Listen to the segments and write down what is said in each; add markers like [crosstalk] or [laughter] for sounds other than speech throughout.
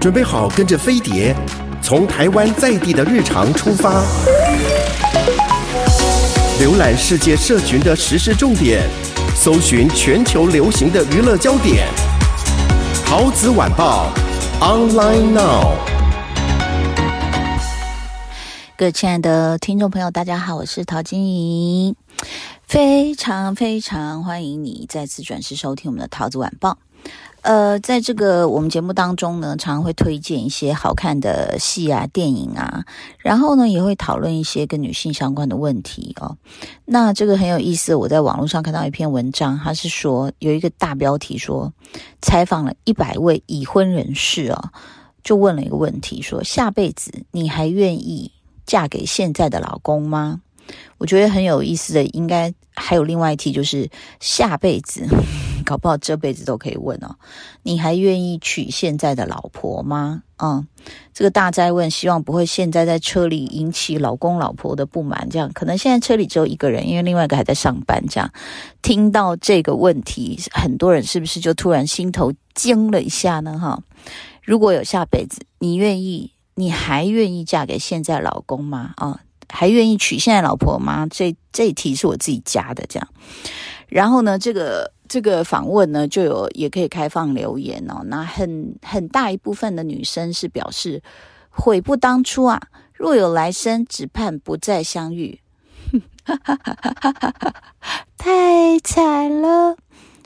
准备好跟着飞碟，从台湾在地的日常出发，浏览世界社群的时事重点，搜寻全球流行的娱乐焦点。陶子晚报，online now。各位亲爱的听众朋友，大家好，我是陶晶莹，非常非常欢迎你再次准时收听我们的陶子晚报。呃，在这个我们节目当中呢，常常会推荐一些好看的戏啊、电影啊，然后呢，也会讨论一些跟女性相关的问题哦。那这个很有意思，我在网络上看到一篇文章，它是说有一个大标题说，采访了一百位已婚人士哦，就问了一个问题，说下辈子你还愿意嫁给现在的老公吗？我觉得很有意思的，应该还有另外一题，就是下辈子。搞不好这辈子都可以问哦，你还愿意娶现在的老婆吗？嗯，这个大哉问，希望不会现在在车里引起老公老婆的不满。这样可能现在车里只有一个人，因为另外一个还在上班。这样听到这个问题，很多人是不是就突然心头惊了一下呢？哈，如果有下辈子，你愿意，你还愿意嫁给现在老公吗？啊，还愿意娶现在老婆吗？这这题是我自己加的，这样。然后呢，这个。这个访问呢，就有也可以开放留言哦。那很很大一部分的女生是表示悔不当初啊，若有来生，只盼不再相遇。[laughs] 太惨了。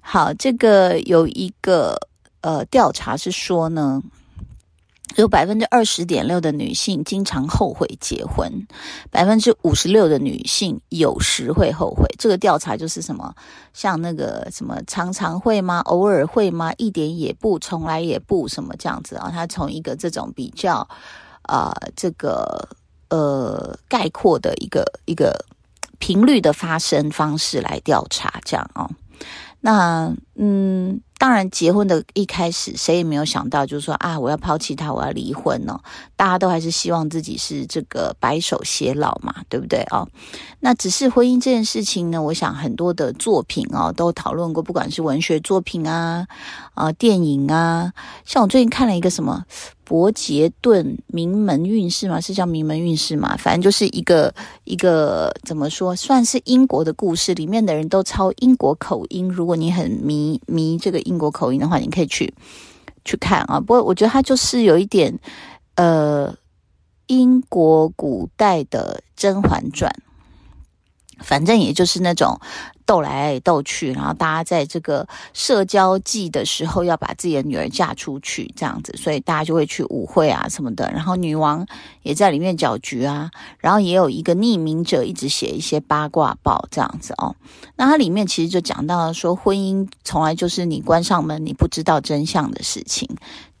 好，这个有一个呃调查是说呢。有百分之二十点六的女性经常后悔结婚，百分之五十六的女性有时会后悔。这个调查就是什么？像那个什么常常会吗？偶尔会吗？一点也不，从来也不，什么这样子啊？它从一个这种比较啊、呃，这个呃概括的一个一个频率的发生方式来调查，这样哦。那嗯。当然，结婚的一开始，谁也没有想到，就是说啊，我要抛弃他，我要离婚哦。大家都还是希望自己是这个白首偕老嘛，对不对哦？那只是婚姻这件事情呢，我想很多的作品哦都讨论过，不管是文学作品啊啊、电影啊，像我最近看了一个什么。伯杰顿名门韵事吗？是叫名门韵事吗？反正就是一个一个怎么说，算是英国的故事，里面的人都抄英国口音。如果你很迷迷这个英国口音的话，你可以去去看啊。不过我觉得它就是有一点呃，英国古代的《甄嬛传》，反正也就是那种。斗来斗去，然后大家在这个社交季的时候要把自己的女儿嫁出去，这样子，所以大家就会去舞会啊什么的。然后女王也在里面搅局啊，然后也有一个匿名者一直写一些八卦报这样子哦。那它里面其实就讲到了说，婚姻从来就是你关上门你不知道真相的事情。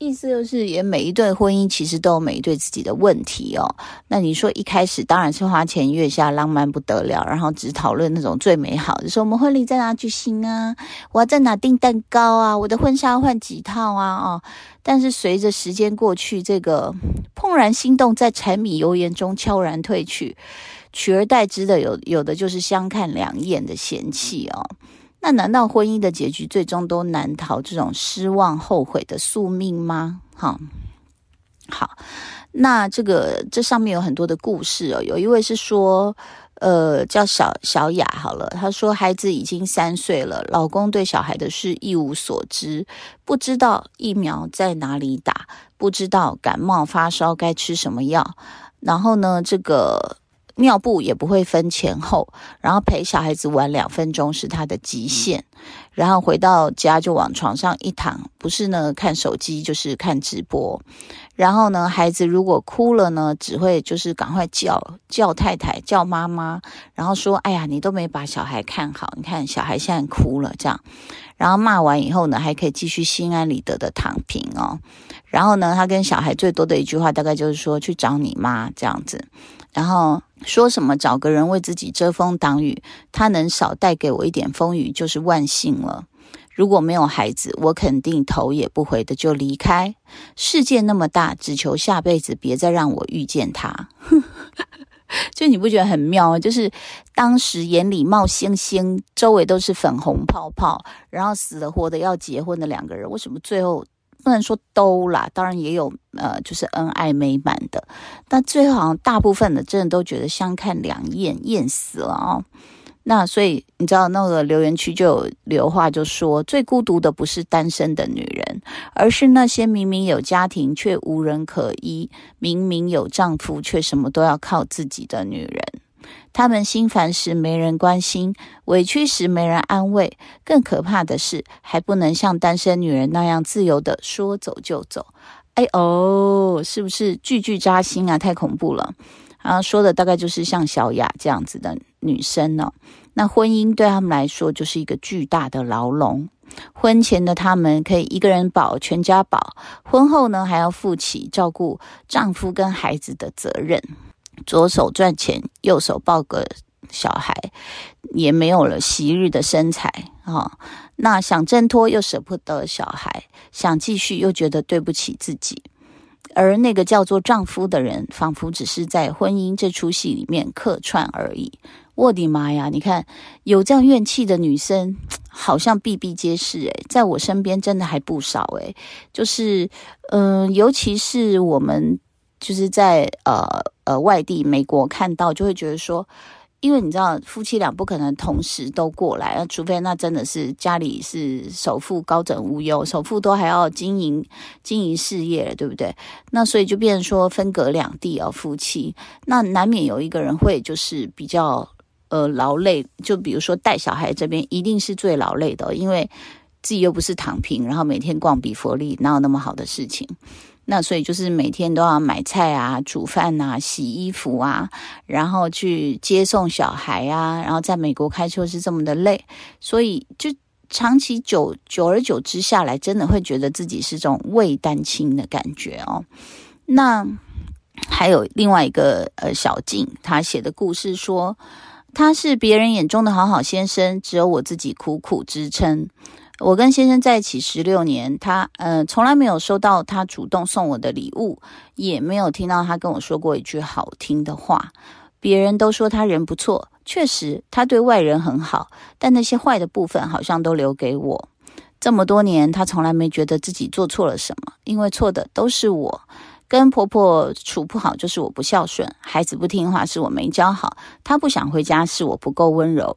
意思就是，也每一对婚姻其实都有每一对自己的问题哦。那你说一开始当然是花前月下，浪漫不得了，然后只讨论那种最美好的，说我们婚礼在哪举行啊？我要在哪订蛋糕啊？我的婚纱换几套啊？哦，但是随着时间过去，这个怦然心动在柴米油盐中悄然褪去，取而代之的有有的就是相看两厌的嫌弃哦。那难道婚姻的结局最终都难逃这种失望、后悔的宿命吗？好，好，那这个这上面有很多的故事哦。有一位是说，呃，叫小小雅，好了，她说孩子已经三岁了，老公对小孩的事一无所知，不知道疫苗在哪里打，不知道感冒发烧该吃什么药，然后呢，这个。尿布也不会分前后，然后陪小孩子玩两分钟是他的极限，然后回到家就往床上一躺，不是呢看手机就是看直播，然后呢孩子如果哭了呢，只会就是赶快叫叫太太叫妈妈，然后说哎呀你都没把小孩看好，你看小孩现在哭了这样，然后骂完以后呢还可以继续心安理得的躺平哦，然后呢他跟小孩最多的一句话大概就是说去找你妈这样子。然后说什么找个人为自己遮风挡雨，他能少带给我一点风雨就是万幸了。如果没有孩子，我肯定头也不回的就离开。世界那么大，只求下辈子别再让我遇见他。[laughs] 就你不觉得很妙啊？就是当时眼里冒星星，周围都是粉红泡泡，然后死了活的要结婚的两个人，为什么最后不能说都啦，当然也有呃，就是恩爱美满的。但最后好像大部分的真的都觉得相看两厌，厌死了哦。那所以你知道那个留言区就有留话就说，最孤独的不是单身的女人，而是那些明明有家庭却无人可依，明明有丈夫却什么都要靠自己的女人。他们心烦时没人关心，委屈时没人安慰，更可怕的是还不能像单身女人那样自由地说走就走。哎哦，是不是句句扎心啊？太恐怖了。然后说的大概就是像小雅这样子的女生呢。那婚姻对他们来说就是一个巨大的牢笼。婚前的他们可以一个人保全家保，婚后呢还要负起照顾丈夫跟孩子的责任。左手赚钱，右手抱个小孩，也没有了昔日的身材啊、那想挣脱又舍不得小孩，想继续又觉得对不起自己。而那个叫做丈夫的人，仿佛只是在婚姻这出戏里面客串而已。我的妈呀！你看，有这样怨气的女生，好像比比皆是诶，在我身边真的还不少诶。就是，嗯、尤其是我们就是在呃呃外地美国看到，就会觉得说。因为你知道，夫妻俩不可能同时都过来，那除非那真的是家里是首富高枕无忧，首富都还要经营经营事业，对不对？那所以就变成说分隔两地哦，夫妻那难免有一个人会就是比较呃劳累，就比如说带小孩这边一定是最劳累的，因为自己又不是躺平，然后每天逛比佛利，哪有那么好的事情？那所以就是每天都要买菜啊、煮饭啊、洗衣服啊，然后去接送小孩啊，然后在美国开车是这么的累，所以就长期久久而久之下来，真的会觉得自己是这种未单亲的感觉哦。那还有另外一个呃小静，她写的故事说，他是别人眼中的好好先生，只有我自己苦苦支撑。我跟先生在一起十六年，他呃从来没有收到他主动送我的礼物，也没有听到他跟我说过一句好听的话。别人都说他人不错，确实他对外人很好，但那些坏的部分好像都留给我。这么多年，他从来没觉得自己做错了什么，因为错的都是我。跟婆婆处不好，就是我不孝顺；孩子不听话，是我没教好；他不想回家，是我不够温柔。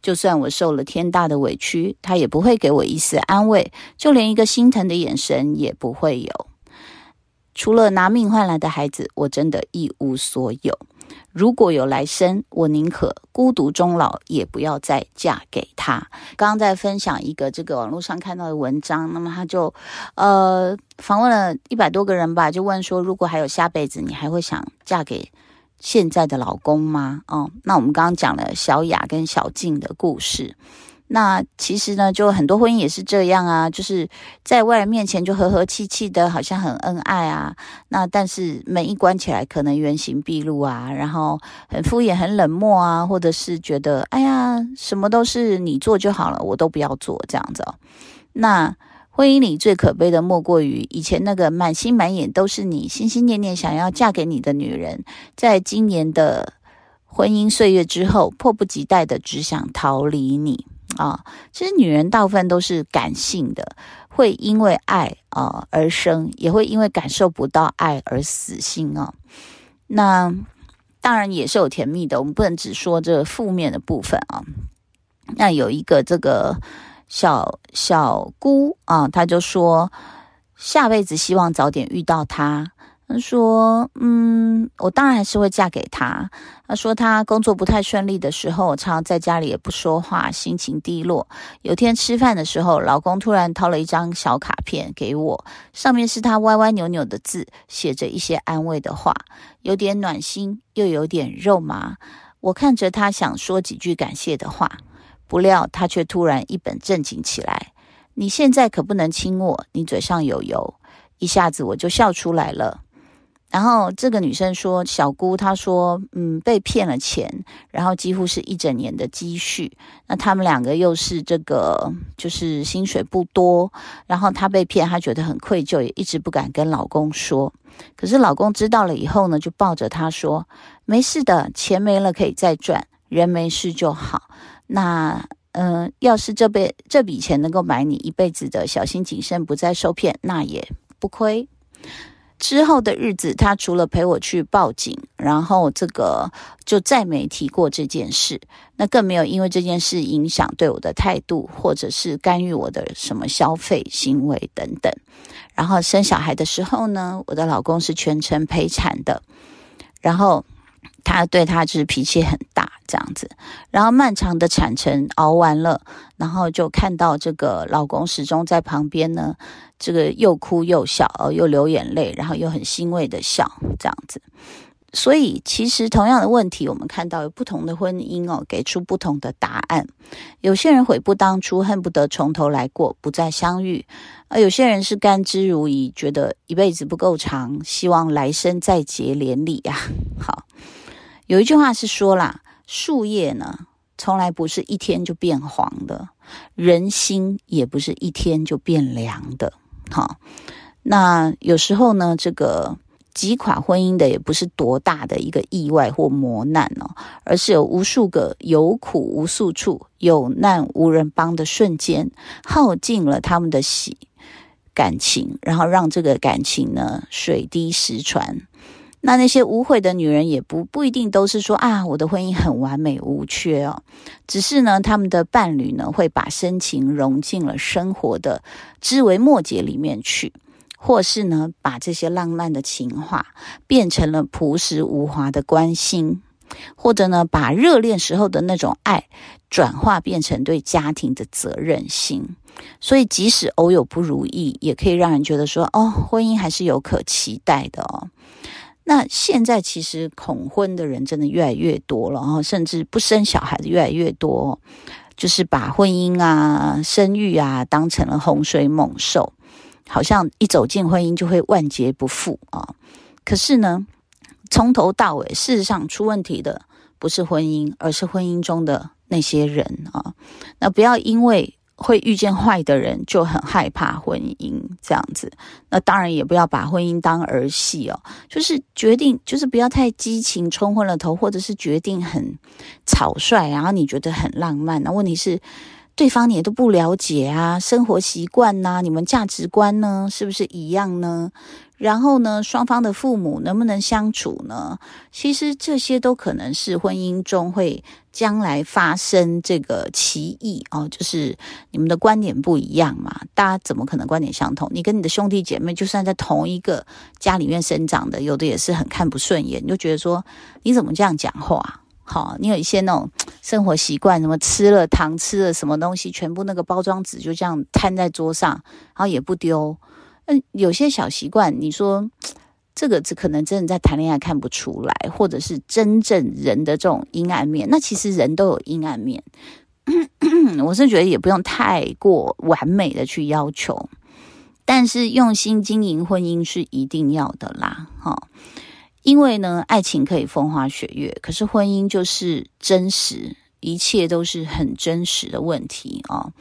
就算我受了天大的委屈，他也不会给我一丝安慰，就连一个心疼的眼神也不会有。除了拿命换来的孩子，我真的一无所有。如果有来生，我宁可孤独终老，也不要再嫁给他。刚刚在分享一个这个网络上看到的文章，那么他就呃访问了一百多个人吧，就问说，如果还有下辈子，你还会想嫁给现在的老公吗？哦，那我们刚刚讲了小雅跟小静的故事。那其实呢，就很多婚姻也是这样啊，就是在外人面前就和和气气的，好像很恩爱啊。那但是门一关起来，可能原形毕露啊，然后很敷衍、很冷漠啊，或者是觉得哎呀，什么都是你做就好了，我都不要做这样子哦。那婚姻里最可悲的，莫过于以前那个满心满眼都是你、心心念念想要嫁给你的女人，在今年的婚姻岁月之后，迫不及待的只想逃离你。啊、其实女人大部分都是感性的，会因为爱啊、而生，也会因为感受不到爱而死心啊、那当然也是有甜蜜的，我们不能只说这个负面的部分啊、那有一个这个小小姑啊，她就说下辈子希望早点遇到他。他说：“嗯，我当然还是会嫁给他。”他说：“他工作不太顺利的时候，常常在家里也不说话，心情低落。有天吃饭的时候，老公突然掏了一张小卡片给我，上面是他歪歪扭扭的字，写着一些安慰的话，有点暖心，又有点肉麻。我看着他，想说几句感谢的话，不料他却突然一本正经起来：‘你现在可不能亲我，你嘴上有油。’一下子我就笑出来了。”然后这个女生说：“小姑，她说，嗯，被骗了钱，然后几乎是一整年的积蓄。那他们两个又是这个，就是薪水不多。然后她被骗，她觉得很愧疚，也一直不敢跟老公说。可是老公知道了以后呢，就抱着她说：‘没事的，钱没了可以再赚，人没事就好。’那嗯、要是这辈这笔钱能够买你一辈子的小心谨慎，不再受骗，那也不亏。之后的日子，他除了陪我去报警，然后这个就再没提过这件事，那更没有因为这件事影响对我的态度，或者是干预我的什么消费行为等等。然后生小孩的时候呢，我的老公是全程陪产的，然后。他对他就是脾气很大这样子，然后漫长的产程熬完了，然后就看到这个老公始终在旁边呢，这个又哭又笑，哦，又流眼泪，然后又很欣慰的笑这样子。所以其实同样的问题，我们看到有不同的婚姻哦，给出不同的答案。有些人悔不当初，恨不得从头来过，不再相遇；而有些人是甘之如饴，觉得一辈子不够长，希望来生再结连理呀。好。有一句话是说啦，树叶呢，从来不是一天就变黄的，人心也不是一天就变凉的。好，那有时候呢，这个击垮婚姻的也不是多大的一个意外或磨难哦，而是有无数个有苦无诉处、有难无人帮的瞬间，耗尽了他们的喜感情，然后让这个感情呢水滴石穿。那那些无悔的女人也不不一定都是说啊，我的婚姻很完美无缺哦，只是呢，他们的伴侣呢会把深情融进了生活的枝微末节里面去，或是呢把这些浪漫的情话变成了朴实无华的关心，或者呢把热恋时候的那种爱转化变成对家庭的责任心，所以即使偶有不如意，也可以让人觉得说哦，婚姻还是有可期待的哦。那现在其实恐婚的人真的越来越多了，然后甚至不生小孩的越来越多，就是把婚姻啊、生育啊当成了洪水猛兽，好像一走进婚姻就会万劫不复啊。可是呢，从头到尾，事实上出问题的不是婚姻，而是婚姻中的那些人啊。那不要因为会遇见坏的人，就很害怕婚姻这样子。那当然也不要把婚姻当儿戏哦，就是决定，就是不要太激情冲昏了头，或者是决定很草率，然后你觉得很浪漫。那问题是，对方你也都不了解啊，生活习惯呐，你们价值观呢，是不是一样呢？然后呢，双方的父母能不能相处呢？其实这些都可能是婚姻中会将来发生这个歧义哦，就是你们的观点不一样嘛，大家怎么可能观点相同？你跟你的兄弟姐妹就算在同一个家里面生长的，有的也是很看不顺眼，就觉得说你怎么这样讲话？好，你有一些那种生活习惯，什么吃了糖吃了什么东西，全部那个包装纸就这样摊在桌上，然后也不丢。嗯，有些小习惯，你说这个只可能真的在谈恋爱看不出来，或者是真正人的这种阴暗面。那其实人都有阴暗面，[clears throat] 我是觉得也不用太过完美的去要求，但是用心经营婚姻是一定要的啦，哈。因为呢，爱情可以风花雪月，可是婚姻就是真实，一切都是很真实的问题啊。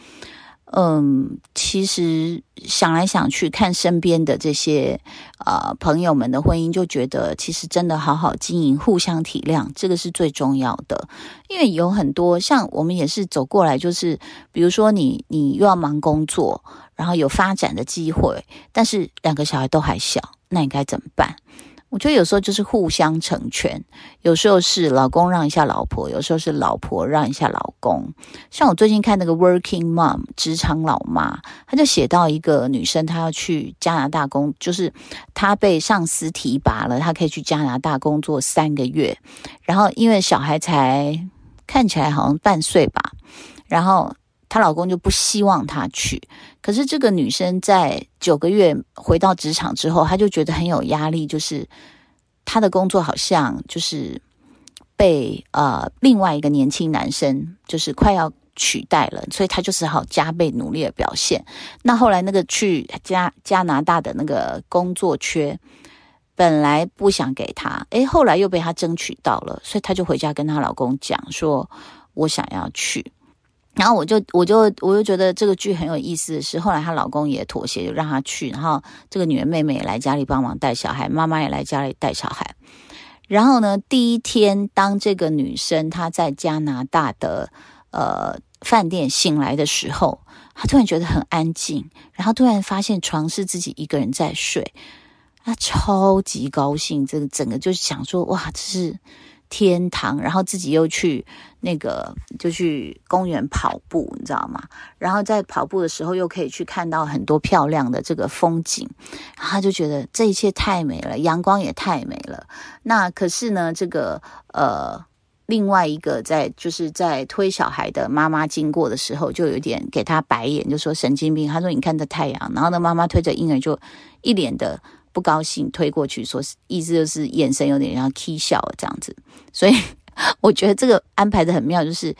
嗯，其实想来想去，看身边的这些呃朋友们的婚姻，就觉得其实真的好好经营，互相体谅，这个是最重要的。因为有很多像我们也是走过来，就是比如说你你又要忙工作，然后有发展的机会，但是两个小孩都还小，那你该怎么办？我觉得有时候就是互相成全，有时候是老公让一下老婆，有时候是老婆让一下老公。像我最近看那个《Working Mom》职场老妈，她就写到一个女生，她要去加拿大工，就是她被上司提拔了，她可以去加拿大工作三个月。然后因为小孩才看起来好像半岁吧，然后。她老公就不希望她去，可是这个女生在九个月回到职场之后，她就觉得很有压力，就是她的工作好像就是被呃另外一个年轻男生就是快要取代了，所以她就只好加倍努力的表现。那后来那个去加加拿大的那个工作缺，本来不想给她，诶，后来又被她争取到了，所以她就回家跟她老公讲说：“我想要去。”然后我就我就我就觉得这个剧很有意思的是，后来她老公也妥协，就让她去。然后这个女儿妹妹也来家里帮忙带小孩，妈妈也来家里带小孩。然后呢，第一天当这个女生她在加拿大的呃饭店醒来的时候，她突然觉得很安静，然后突然发现床是自己一个人在睡，她超级高兴，这个整个就想说，哇，这是。天堂，然后自己又去那个，就去公园跑步，你知道吗？然后在跑步的时候，又可以去看到很多漂亮的这个风景，然后他就觉得这一切太美了，阳光也太美了。那可是呢，这个呃，另外一个在就是在推小孩的妈妈经过的时候，就有点给他白眼，就说神经病。他说：“你看这太阳。”然后呢，妈妈推着婴儿就一脸的。不高兴推过去，说意思就是眼神有点像 k 笑这样子，所以 [laughs] 我觉得这个安排的很妙，就是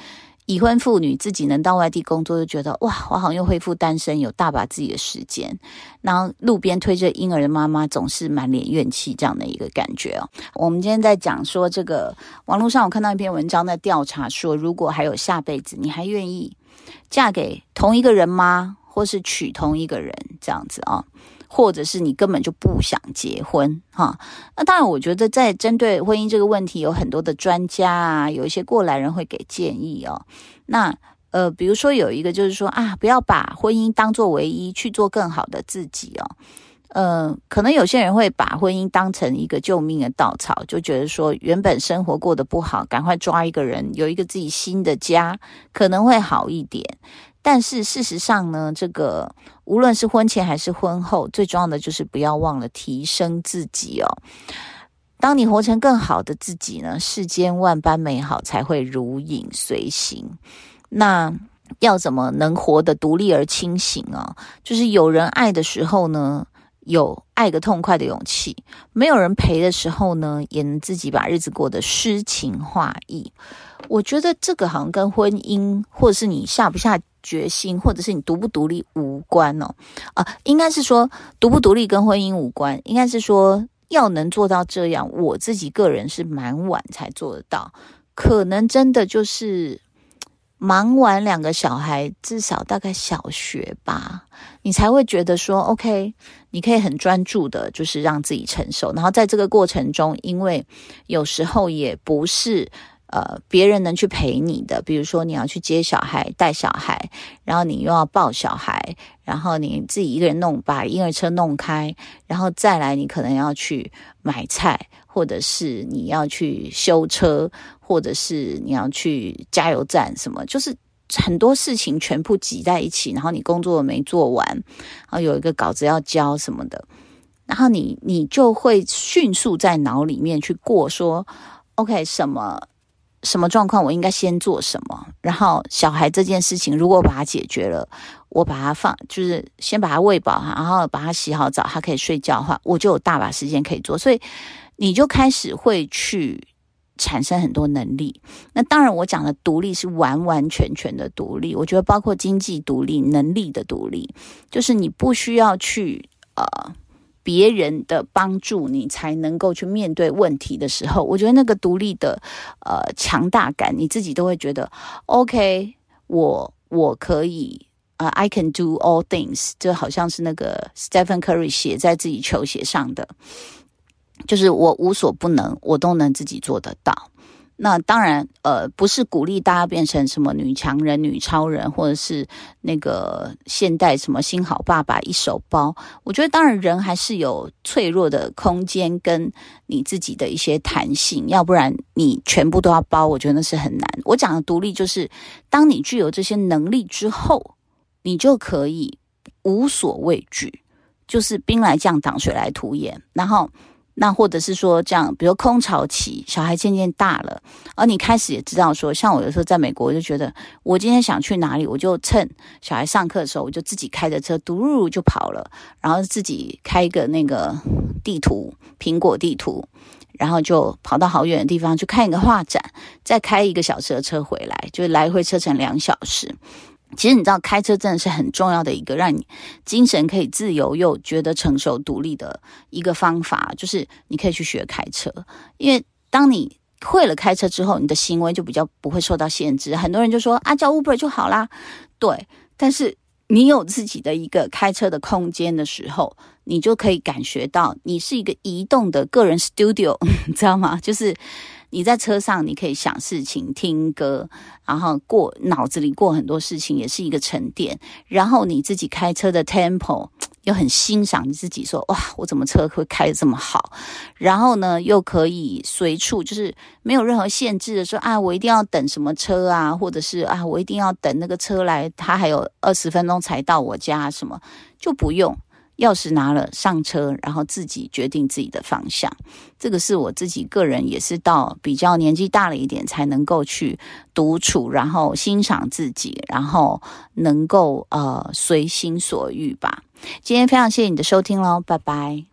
已婚妇女自己能到外地工作，就觉得哇，我好像又恢复单身，有大把自己的时间。然后路边推着婴儿的妈妈总是满脸怨气，这样的一个感觉哦。我们今天在讲说这个网络上，我看到一篇文章在调查说，如果还有下辈子，你还愿意嫁给同一个人吗？或是娶同一个人这样子啊、哦？或者是你根本就不想结婚哈？那当然，我觉得在针对婚姻这个问题，有很多的专家啊，有一些过来人会给建议哦。那呃，比如说有一个就是说啊，不要把婚姻当做唯一，去做更好的自己哦。呃，可能有些人会把婚姻当成一个救命的稻草，就觉得说原本生活过得不好，赶快抓一个人，有一个自己新的家，可能会好一点。但是事实上呢，这个无论是婚前还是婚后，最重要的就是不要忘了提升自己哦。当你活成更好的自己呢，世间万般美好才会如影随形。那要怎么能活得独立而清醒啊？就是有人爱的时候呢，有爱个痛快的勇气；没有人陪的时候呢，也能自己把日子过得诗情画意。我觉得这个好像跟婚姻，或者是你下不下。决心，或者是你独不独立无关哦，啊，应该是说独不独立跟婚姻无关，应该是说要能做到这样，我自己个人是蛮晚才做得到，可能真的就是忙完两个小孩，至少大概小学吧，你才会觉得说 OK，你可以很专注的，就是让自己成熟，然后在这个过程中，因为有时候也不是。呃，别人能去陪你的，比如说你要去接小孩、带小孩，然后你又要抱小孩，然后你自己一个人弄，把婴儿车弄开，然后再来你可能要去买菜，或者是你要去修车，或者是你要去加油站，什么就是很多事情全部挤在一起，然后你工作没做完，然后有一个稿子要交什么的，然后你你就会迅速在脑里面去过说，OK 什么。什么状况我应该先做什么？然后小孩这件事情，如果把它解决了，我把它放，就是先把它喂饱，然后把它洗好澡，它可以睡觉的话，我就有大把时间可以做。所以你就开始会去产生很多能力。那当然，我讲的独立是完完全全的独立。我觉得包括经济独立、能力的独立，就是你不需要去呃。别人的帮助，你才能够去面对问题的时候，我觉得那个独立的呃强大感，你自己都会觉得 OK，我我可以啊，呃，I can do all things，就好像是那个 Stephen Curry 写在自己球鞋上的，就是我无所不能，我都能自己做得到。那当然，呃，不是鼓励大家变成什么女强人、女超人，或者是那个现代什么新好爸爸一手包。我觉得，当然人还是有脆弱的空间，跟你自己的一些弹性，要不然你全部都要包，我觉得那是很难。我讲的独立，就是当你具有这些能力之后，你就可以无所畏惧，就是兵来将挡，水来土掩，然后。那或者是说这样，比如空巢期，小孩渐渐大了，而你开始也知道说，像我有时候在美国，我就觉得我今天想去哪里，我就趁小孩上课的时候，我就自己开着车，嘟噜就跑了，然后自己开一个那个地图，苹果地图，然后就跑到好远的地方去看一个画展，再开一个小时的车回来，就来回车程两小时。其实你知道，开车真的是很重要的一个让你精神可以自由又觉得成熟独立的一个方法，就是你可以去学开车。因为当你会了开车之后，你的行为就比较不会受到限制。很多人就说啊，叫 Uber 就好啦，对。但是你有自己的一个开车的空间的时候，你就可以感觉到你是一个移动的个人 studio，[laughs] 你知道吗？就是。你在车上，你可以想事情、听歌，然后过脑子里过很多事情，也是一个沉淀。然后你自己开车的 tempo 又很欣赏你自己说，说哇，我怎么车会开得这么好？然后呢，又可以随处就是没有任何限制的说啊，我一定要等什么车啊，或者是啊，我一定要等那个车来，他还有二十分钟才到我家，什么就不用。钥匙拿了，上车，然后自己决定自己的方向。这个是我自己个人，也是到比较年纪大了一点，才能够去独处，然后欣赏自己，然后能够呃随心所欲吧。今天非常谢谢你的收听喽，拜拜。